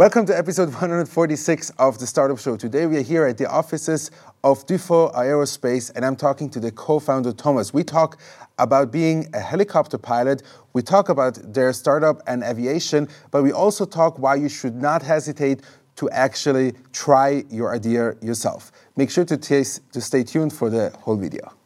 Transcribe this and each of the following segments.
Welcome to episode 146 of the Startup Show. Today we are here at the offices of Dufour Aerospace and I'm talking to the co-founder Thomas. We talk about being a helicopter pilot, we talk about their startup and aviation, but we also talk why you should not hesitate to actually try your idea yourself. Make sure to, to stay tuned for the whole video.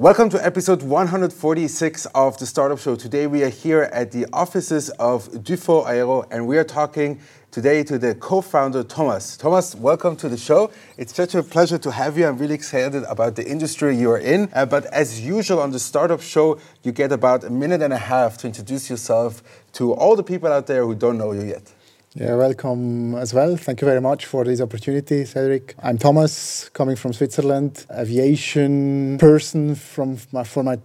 Welcome to episode 146 of the Startup Show. Today we are here at the offices of Dufour Aero and we are talking today to the co-founder Thomas. Thomas, welcome to the show. It's such a pleasure to have you. I'm really excited about the industry you are in. Uh, but as usual on the Startup Show, you get about a minute and a half to introduce yourself to all the people out there who don't know you yet. Yeah, welcome as well. Thank you very much for this opportunity, Cedric. I'm Thomas, coming from Switzerland, aviation person from my, for my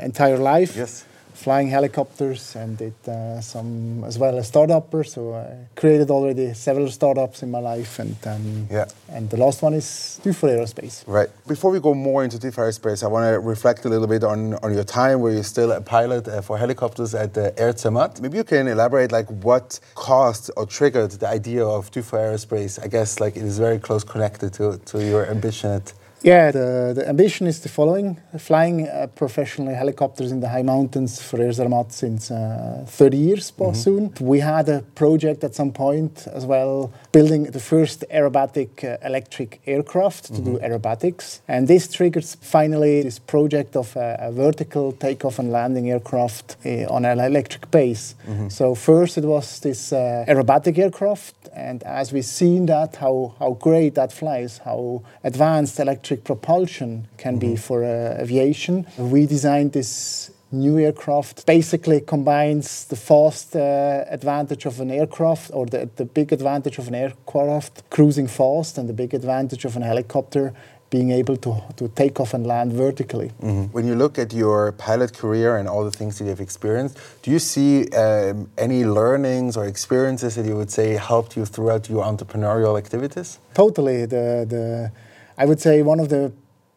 entire life. Yes flying helicopters and did uh, some as well as startupper. So I created already several startups in my life, and um, yeah. and the last one is Dufour Aerospace. Right. Before we go more into Dufour Aerospace, I want to reflect a little bit on, on your time where you're still a pilot uh, for helicopters at the Air Zermatt. Maybe you can elaborate like what caused or triggered the idea of Dufour Aerospace. I guess like it is very close connected to, to your ambition at yeah, the, the ambition is the following flying uh, professionally helicopters in the high mountains for Air Zermatt since uh, 30 years, mm-hmm. soon. We had a project at some point as well, building the first aerobatic uh, electric aircraft to mm-hmm. do aerobatics. And this triggers finally this project of a, a vertical takeoff and landing aircraft uh, on an electric base. Mm-hmm. So, first it was this uh, aerobatic aircraft, and as we've seen that, how, how great that flies, how advanced electric electric propulsion can mm-hmm. be for uh, aviation. We designed this new aircraft basically combines the fast uh, advantage of an aircraft or the, the big advantage of an aircraft cruising fast and the big advantage of an helicopter being able to, to take off and land vertically. Mm-hmm. When you look at your pilot career and all the things that you've experienced, do you see um, any learnings or experiences that you would say helped you throughout your entrepreneurial activities? Totally. The, the, I would say one of the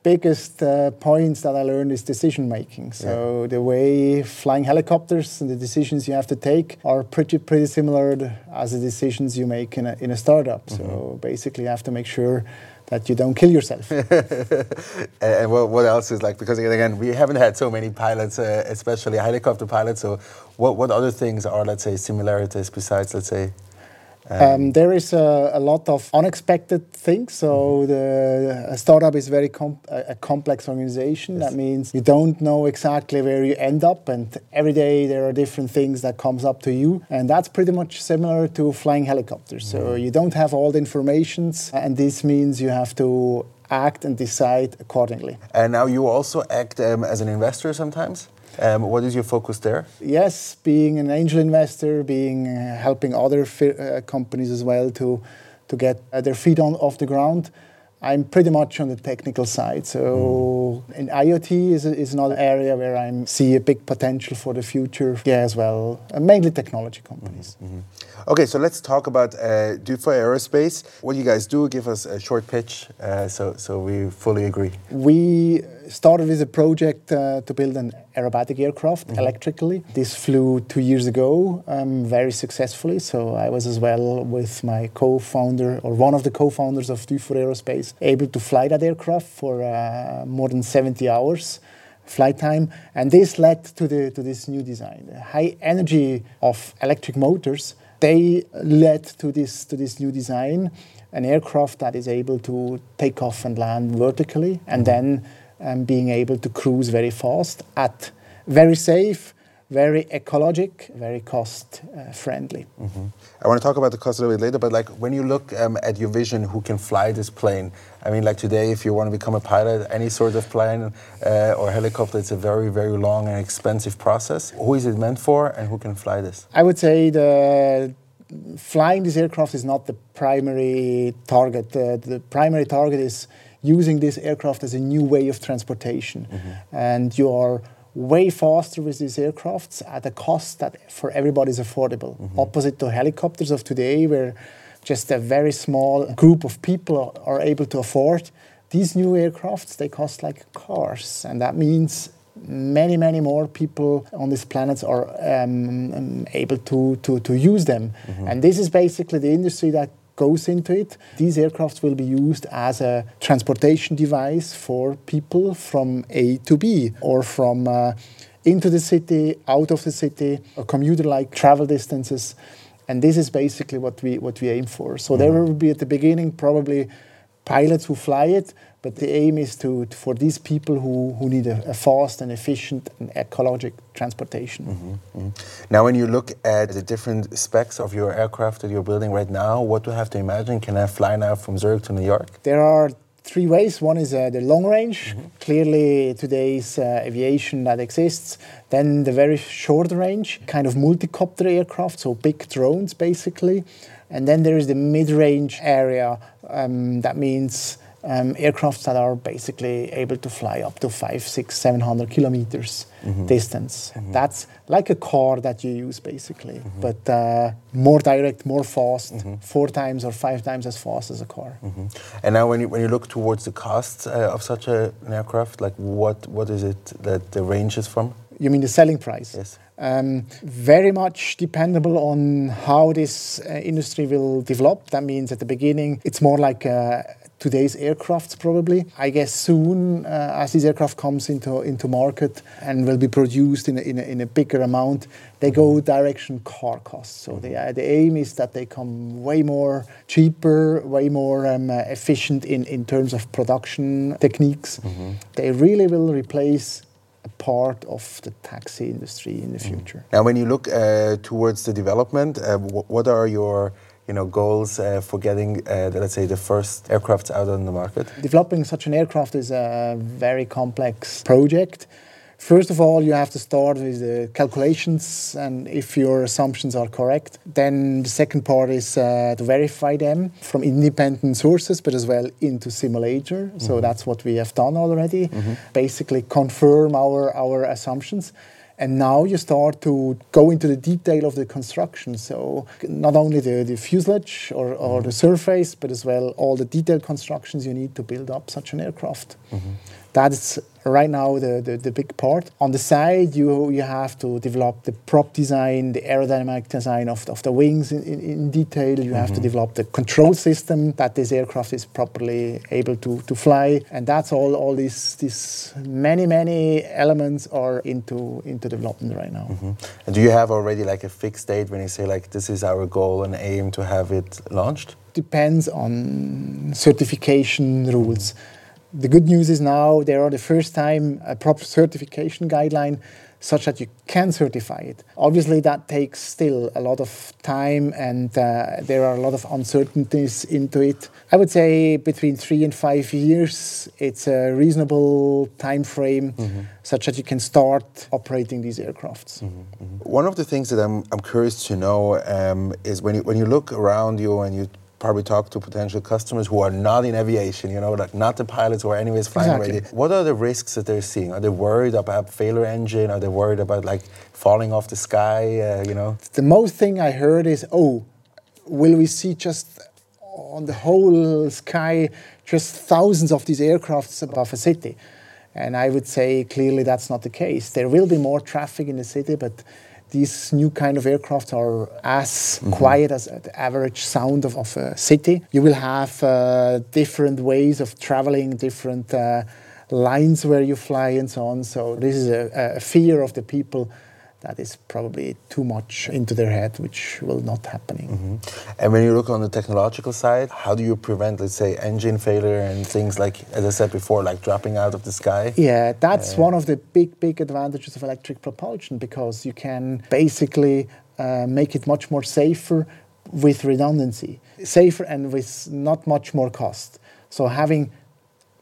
biggest uh, points that I learned is decision making. So yeah. the way flying helicopters and the decisions you have to take are pretty pretty similar as the decisions you make in a, in a startup. Mm-hmm. So basically, you have to make sure that you don't kill yourself. and what, what, else is like? Because again, we haven't had so many pilots, uh, especially helicopter pilots. So what what other things are let's say similarities besides let's say um, um, there is a, a, lot of unexpected things. So the a startup is very com- a complex organization. Yes. That means you don't know exactly where you end up, and every day there are different things that comes up to you, and that's pretty much similar to flying helicopters. Mm-hmm. So you don't have all the informations, and this means you have to act and decide accordingly. And now you also act um, as an investor sometimes. Um, what is your focus there? Yes, being an angel investor, being uh, helping other uh, companies as well to to get uh, their feet on off the ground. I'm pretty much on the technical side. So mm. in IoT is, is another area where I see a big potential for the future. Yeah, as well, mainly technology companies. Mm-hmm. Okay, so let's talk about uh, Dufour Aerospace. What you guys do? Give us a short pitch, uh, so so we fully agree. We started with a project uh, to build an aerobatic aircraft mm-hmm. electrically. This flew two years ago um, very successfully. So I was as well with my co-founder or one of the co-founders of Dufour Aerospace able to fly that aircraft for uh, more than 70 hours flight time and this led to the to this new design the high energy of electric motors they led to this to this new design an aircraft that is able to take off and land vertically and mm-hmm. then um, being able to cruise very fast at very safe, very ecologic, very cost uh, friendly. Mm-hmm. I want to talk about the cost a little bit later, but like when you look um, at your vision, who can fly this plane? I mean, like today, if you want to become a pilot, any sort of plane uh, or helicopter, it's a very, very long and expensive process. Who is it meant for, and who can fly this? I would say the flying this aircraft is not the primary target. Uh, the primary target is using this aircraft as a new way of transportation. Mm-hmm. And you are way faster with these aircrafts at a cost that for everybody is affordable. Mm-hmm. Opposite to helicopters of today, where just a very small group of people are able to afford. These new aircrafts, they cost like cars, and that means many, many more people on this planet are um, able to, to, to use them. Mm-hmm. And this is basically the industry that goes into it. These aircrafts will be used as a transportation device for people from A to B or from uh, into the city, out of the city, a commuter like travel distances. And this is basically what we, what we aim for. So mm-hmm. there will be at the beginning probably pilots who fly it, but the aim is to, for these people who, who need a, a fast and efficient and ecologic transportation. Mm -hmm, mm -hmm. Now, when you look at the different specs of your aircraft that you're building right now, what do you have to imagine? Can I fly now from Zurich to New York? There are three ways. One is uh, the long range, mm -hmm. clearly today's uh, aviation that exists. Then the very short range, kind of multicopter aircraft, so big drones basically. And then there is the mid range area. Um, that means um, aircrafts that are basically able to fly up to five, six, seven hundred kilometers mm-hmm. distance. Mm-hmm. That's like a car that you use basically, mm-hmm. but uh, more direct, more fast, mm-hmm. four times or five times as fast as a car. Mm-hmm. And now, when you when you look towards the costs uh, of such a, an aircraft, like what what is it that the range is from? You mean the selling price? Yes. Um, very much dependable on how this uh, industry will develop. That means at the beginning, it's more like a, today's aircrafts probably. I guess soon, uh, as this aircraft comes into into market and will be produced in a, in a, in a bigger amount, they go direction car costs. So the, uh, the aim is that they come way more cheaper, way more um, uh, efficient in, in terms of production techniques. Mm-hmm. They really will replace a part of the taxi industry in the mm-hmm. future. Now, when you look uh, towards the development, uh, what are your you know, goals uh, for getting, uh, let's say, the first aircraft out on the market? Developing such an aircraft is a very complex project. First of all, you have to start with the calculations, and if your assumptions are correct, then the second part is uh, to verify them from independent sources, but as well into simulator. Mm-hmm. So that's what we have done already. Mm-hmm. Basically, confirm our our assumptions. And now you start to go into the detail of the construction. So not only the, the fuselage or, or mm-hmm. the surface, but as well all the detailed constructions you need to build up such an aircraft. That's right now the, the, the, big part. On the side, you, you have to develop the prop design, the aerodynamic design of, of the wings in, in, in detail. You mm-hmm. have to mm-hmm. develop the control system that this aircraft is properly able to, to fly. And that's all, all these, these many, many elements are into, into development right now. Mm-hmm. And do you have already like a fixed date when you say like this is our goal and aim to have it launched? Depends on certification rules. Mm-hmm the good news is now there are the first time a proper certification guideline such that you can certify it. Obviously, that takes still a lot of time and uh, there are a lot of uncertainties into it. I would say between three and five years, it's a reasonable time frame mm-hmm. such that you can start operating these aircrafts. Mm-hmm. Mm-hmm. One of the things that I'm, I'm curious to know um, is when you, when you look around you and you probably talk to potential customers who are not in aviation, you know, like not the pilots who are anyways flying exactly. already. What are the risks that they're seeing? Are they worried about failure engine? Are they worried about like falling off the sky? Uh, you know, the most thing I heard is, oh, will we see just on the whole sky just thousands of these aircrafts above a city? And I would say clearly that's not the case. There will be more traffic in the city, but these new kind of aircraft are as mm-hmm. quiet as the average sound of, of a city. You will have uh, different ways of traveling, different uh, lines where you fly, and so on. So this is a, a fear of the people that is probably too much into their head, which will not happening. Mm-hmm. And when you look on the technological side, how do you prevent, let's say, engine failure and things like, as I said before, like dropping out of the sky? Yeah, that's uh, one of the big, big advantages of electric propulsion because you can basically uh, make it much more safer with redundancy, safer and with not much more cost. So having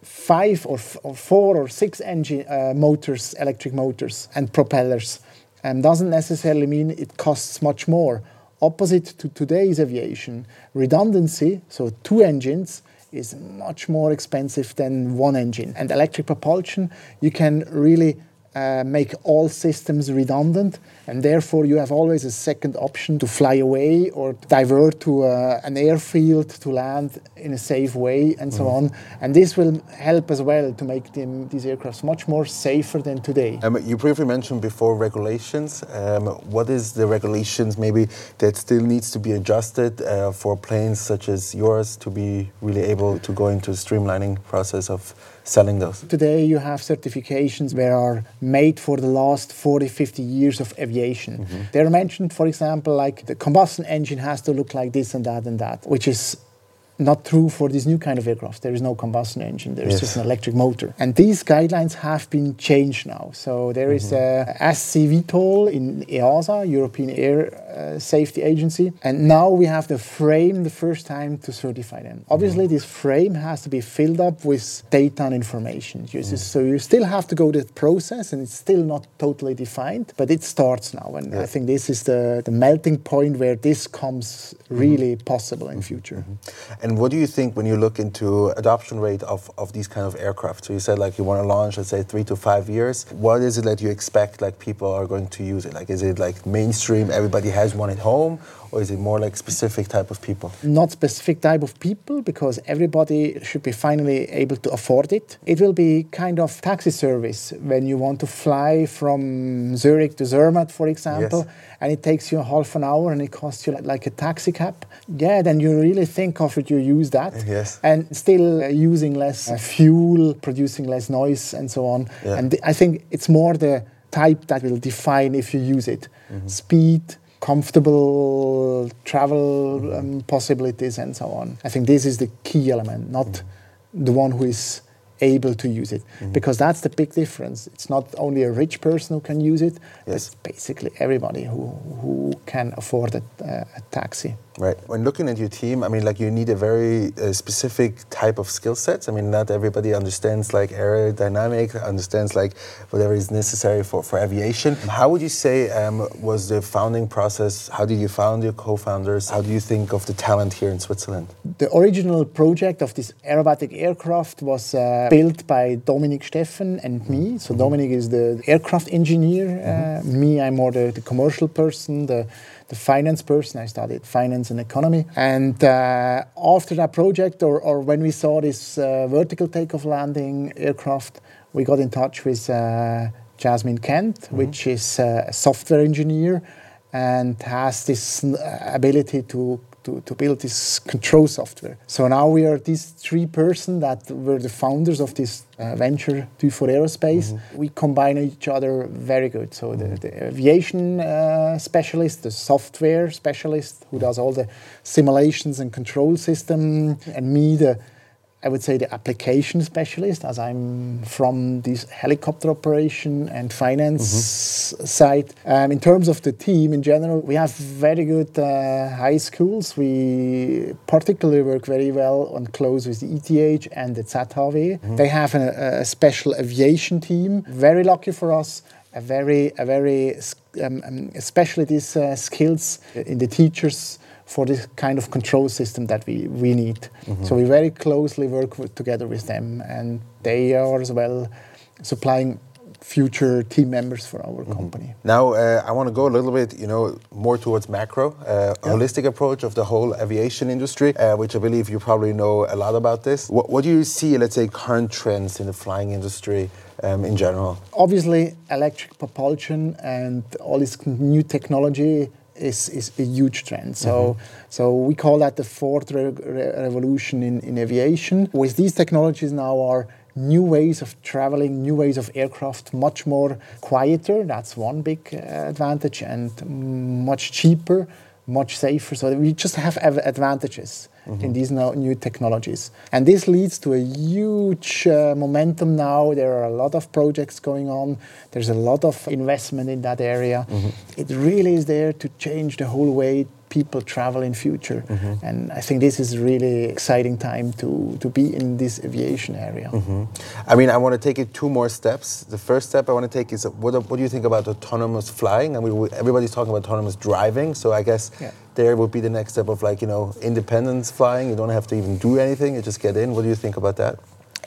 five or, f- or four or six engine uh, motors, electric motors and propellers um, doesn't necessarily mean it costs much more. Opposite to today's aviation, redundancy, so two engines, is much more expensive than one engine. And electric propulsion, you can really uh, make all systems redundant, and therefore you have always a second option to fly away or divert to uh, an airfield to land in a safe way, and so mm. on. And this will help as well to make them, these aircrafts much more safer than today. Um, you briefly mentioned before regulations. Um, what is the regulations maybe that still needs to be adjusted uh, for planes such as yours to be really able to go into streamlining process of selling those? Today you have certifications that are made for the last 40, 50 years of aviation. Mm-hmm. They're mentioned, for example, like the combustion engine has to look like this and that and that, which is not true for this new kind of aircraft. There is no combustion engine. There is yes. just an electric motor. And these guidelines have been changed now. So there is mm-hmm. a SC VTOL in EASA, European Air uh, Safety Agency, and now we have the frame the first time to certify them. Obviously, mm-hmm. this frame has to be filled up with data and information. Mm-hmm. So you still have to go the process, and it's still not totally defined, but it starts now. And yeah. I think this is the, the melting point where this comes really mm-hmm. possible in future. And what do you think when you look into adoption rate of, of these kind of aircraft? So you said like you want to launch, let's say three to five years. What is it that you expect like people are going to use it? Like is it like mainstream, everybody has one at home? Or is it more like specific type of people? Not specific type of people because everybody should be finally able to afford it. It will be kind of taxi service when you want to fly from Zurich to Zermatt, for example, yes. and it takes you half an hour and it costs you like, like a taxi cab. Yeah, then you really think of it, you use that. Yes. And still using less uh, fuel, producing less noise, and so on. Yeah. And I think it's more the type that will define if you use it. Mm-hmm. Speed, comfortable travel um, possibilities and so on. I think this is the key element, not mm-hmm. the one who is able to use it mm-hmm. because that's the big difference it's not only a rich person who can use it yes. it's basically everybody who, who can afford a, a taxi Right. When looking at your team, I mean, like you need a very uh, specific type of skill sets. I mean, not everybody understands like aerodynamic, understands like whatever is necessary for, for aviation. How would you say um, was the founding process? How did you found your co-founders? How do you think of the talent here in Switzerland? The original project of this aerobatic aircraft was uh, built by Dominic Steffen and me. So mm-hmm. Dominic is the aircraft engineer. Uh, mm-hmm. Me, I'm more the, the commercial person, the the finance person. I studied finance and economy. And uh, after that project, or, or when we saw this uh, vertical takeoff landing aircraft, we got in touch with uh, Jasmine Kent, mm-hmm. which is uh, a software engineer and has this ability to to, to build this control software. So now we are these three person that were the founders of this uh, venture, Dufour Aerospace. Mm-hmm. We combine each other very good. So mm-hmm. the, the, aviation uh, specialist, the software specialist who does all the simulations and control system, and me, the I would say the application specialist, as I'm from this helicopter operation and finance mm-hmm. side. Um, in terms of the team in general, we have very good uh, high schools. We particularly work very well on close with the ETH and the ZHW. Mm-hmm. They have a, a, special aviation team. Very lucky for us. A very, a very, um, um especially these uh, skills in the teachers for this kind of control system that we, we need. Mm-hmm. So we very closely work with, together with them, and they are as well supplying future team members for our mm-hmm. company. Now, uh, I want to go a little bit, you know, more towards macro, uh, yeah. holistic approach of the whole aviation industry, uh, which I believe you probably know a lot about this. What, what do you see, let's say, current trends in the flying industry? Um, in general? Obviously, electric propulsion and all this new technology is, is a huge trend. So, mm-hmm. so we call that the fourth re- re- revolution in, in aviation. With these technologies now are new ways of traveling, new ways of aircraft, much more quieter. That's one big uh, advantage, and much cheaper, much safer. So we just have advantages mm-hmm. in these new technologies. And this leads to a huge uh, momentum now. There are a lot of projects going on, there's a lot of investment in that area. Mm-hmm. It really is there to change the whole way people travel in future. Mm-hmm. And I think this is really exciting time to, to be in this aviation area. Mm-hmm. I mean, I want to take it two more steps. The first step I want to take is what, what do you think about autonomous flying? I mean, everybody's talking about autonomous driving. So I guess yeah. there would be the next step of like, you know, independence flying. You don't have to even do anything, you just get in. What do you think about that?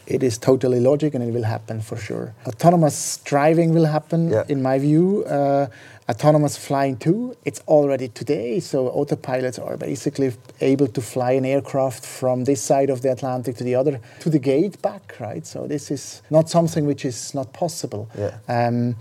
it is totally logic and it will happen for sure. Autonomous driving will happen, Yeah. in my view. Uh, autonomous flying too, it's already today. So autopilots are basically able to fly an aircraft from this side of the Atlantic to the other, to the gate back, right? So this is not something which is not possible. Yeah. Um,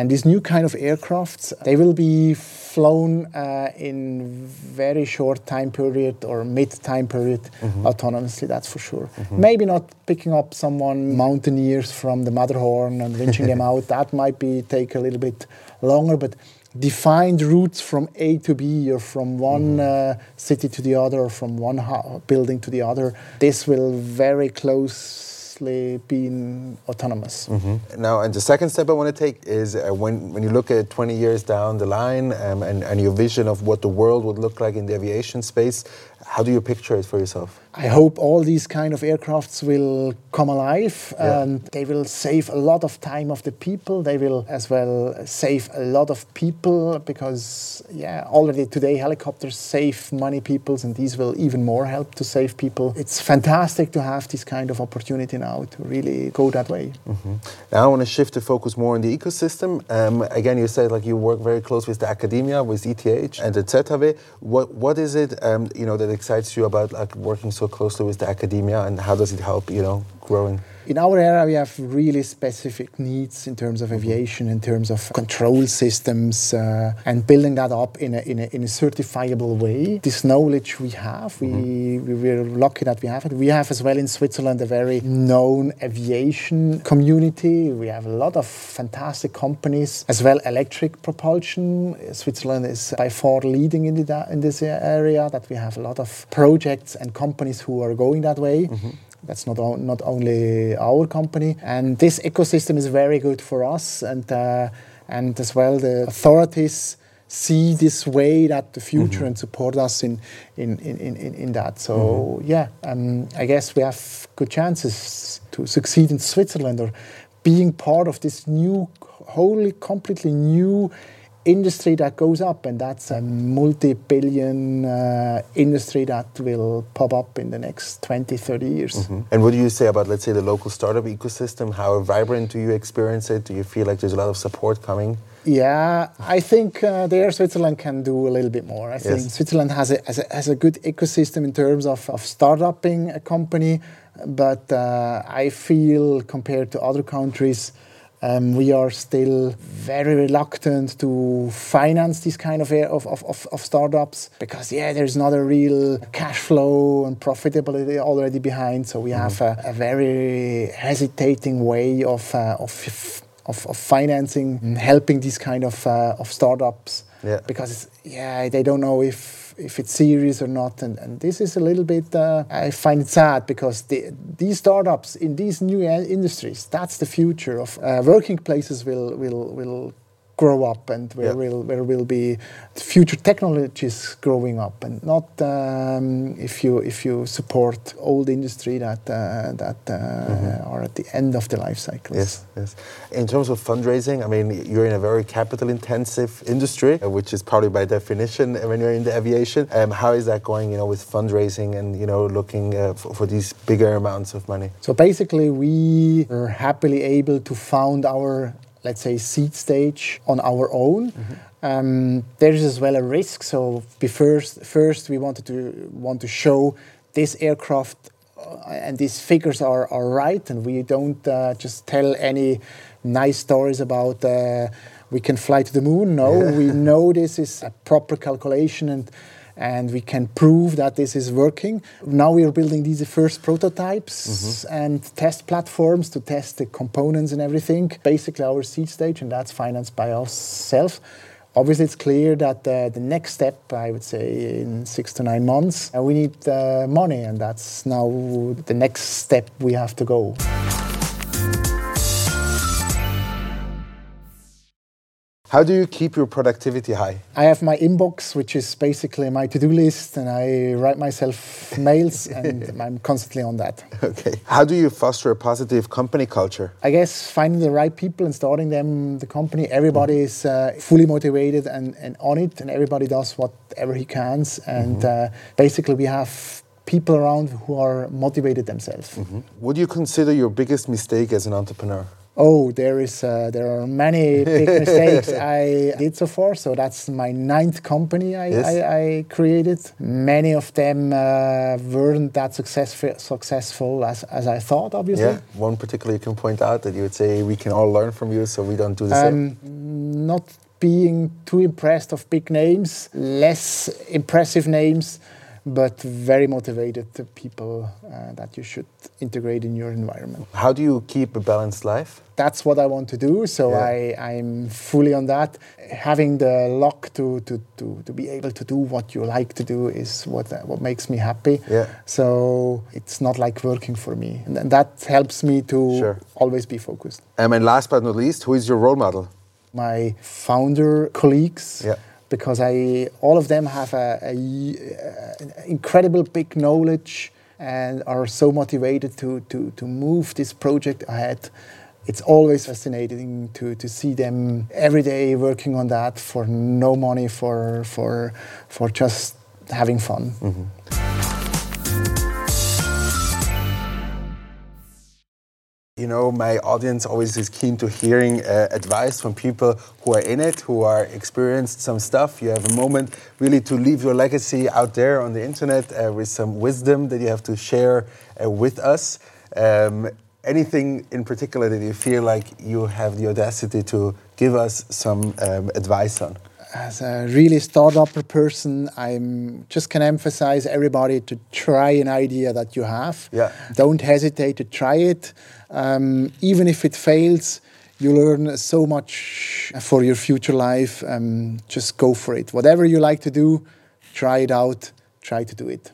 and these new kind of aircrafts, they will be flown uh, in very short time period or mid time period autonomously. That's for sure. Maybe not picking up someone mountaineers from the Matterhorn and winching them out. That might be take a little bit longer, but defined routes from A to B or from one uh, city to the other or from one ho- building to the other. This will very closely be in autonomous. Now, and the second step I want to take is uh, when, when you look at 20 years down the line um, and, and your vision of what the world would look like in the aviation space, how do you picture it for yourself? I hope all these kind of aircrafts will come alive. Yeah. and they will save a lot of time of the people. They will as well save a lot of people because yeah, already today helicopters save many peoples, and these will even more help to save people. It's fantastic to have this kind of opportunity now to really go that way. Now I want to shift the focus more on the ecosystem. Um, again, you said like you work very close with the academia, with ETH and the ZHW. What what is it um, you know that excites you about like working so closely with the academia, and how does it help you know growing? In our area, we have really specific needs in terms of mm-hmm. aviation, in terms of control systems, uh, and building that up in a, in, a, in a certifiable way. This knowledge we have, we, mm-hmm. we we're lucky that we have it. We have as well in Switzerland a very known aviation community. We have a lot of fantastic companies, as well electric propulsion. Switzerland is by far leading in, the, in this area. That we have a lot of projects and companies who are going that way. Mm-hmm. That's not, not only our company. And this ecosystem is very good for us. And, uh, and as well, the authorities see this way that the future and support us in, in, in, in, in- that. So, yeah, um, I guess we have good chances to succeed in Switzerland or being part of this new, wholly, completely new industry that goes up, and that's a multi-billion uh, industry that will pop up in the next 20, 30 years. And what do you say about let's say the local startup ecosystem? How vibrant do you experience it? Do you feel like there's a lot of support coming? Yeah, I think uh, there Switzerland can do a little bit more. I think Switzerland has a, has a, has a good ecosystem in terms of, of startuping a company, but uh, I feel compared to other countries, we are still very reluctant to finance this kind of, of, of, of, of startups because, yeah, there's not a real cash flow and profitability already behind. So we have a, a very hesitating way of, uh, of financing and helping these kind of uh, of startups Yeah. because yeah they don't know if if it's serious or not. And, and this is a little bit uh, I find it sad because the, these startups in these new uh, industries that's the future of uh, working places will will will grow up and where Yeah. will where will be future technologies growing up and not um, if you if you support old industry that uh, that uh, are at the end of the life cycle. Yes, yes. In terms of fundraising, I mean, you're in a very capital-intensive industry, uh, which is probably by definition uh, when you're in the aviation. Um, how is that going, you know, with fundraising and you know looking uh, for, for these bigger amounts of money? So basically, we were happily able to found our, let's say, seed stage on our own. Um, there is as well a risk. So first, first we wanted to want to show this aircraft uh, and these figures are, are right, and we don't uh, just tell any nice stories about uh, we can fly to the moon. No, we know this is a proper calculation and and we can prove that this is working. Now we are building these first prototypes and test platforms to test the components and everything. Basically, our seed stage, and that's financed by ourselves. Obviously, it's clear that uh, the next step, I would say, in six to nine months, uh, we need uh, money, and that's now the next step we have to go. How do you keep your productivity high? I have my inbox, which is basically my to-do list, and I write myself mails, and I'm constantly on that. Okay. How do you foster a positive company culture? I guess finding the right people and starting them the company. Everybody is uh, fully motivated and, and on it, and everybody does whatever he can. And uh, basically, we have people around who are motivated themselves. Mm-hmm. What do you consider your biggest mistake as an entrepreneur? Oh, there is uh, there are many big mistakes I did so far. So that's my ninth company I, Yes. I, I created. Many of them uh, weren't that successful successful as, as I thought. Obviously, Yeah, one particular you can point out that you would say we can all learn from you, so we don't do the same. um, not being too impressed of big names, less impressive names, but very motivated people uh, that you should integrate in your environment. How do you keep a balanced life? That's what I want to do, so Yeah. I, I'm fully on that. Having the luck to, to, to, to be able to do what you like to do is what, uh, what makes me happy. Yeah. So it's not like working for me. And that helps me to Sure. always be focused. Um, and last but not least, who is your role model? my founder colleagues Yeah. Because I all of them have a, a, a incredible big knowledge and are so motivated to, to, to move this project ahead. It's always fascinating to, to see them every day working on that for no money, for, for, for just having fun. Mm-hmm. You know, my audience always is keen to hearing uh, advice from people who are in it, who are experienced some stuff. You have a moment really to leave your legacy out there on the internet uh, with some wisdom that you have to share uh, with us. Um, anything in particular that you feel like you have the audacity to give us some um, advice on? As a really startup person, I'm just can emphasize everybody to try an idea that you have. Yeah. Don't hesitate to try it. Um, even if it fails, you learn so much for your future life. Um, just go for it. Whatever you like to do, try it out. Try to do it.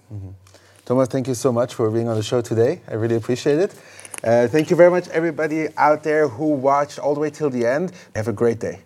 Thomas, thank you so much for being on the show today. I really appreciate it. Uh, thank you very much, everybody out there who watched all the way till the end. Have a great day.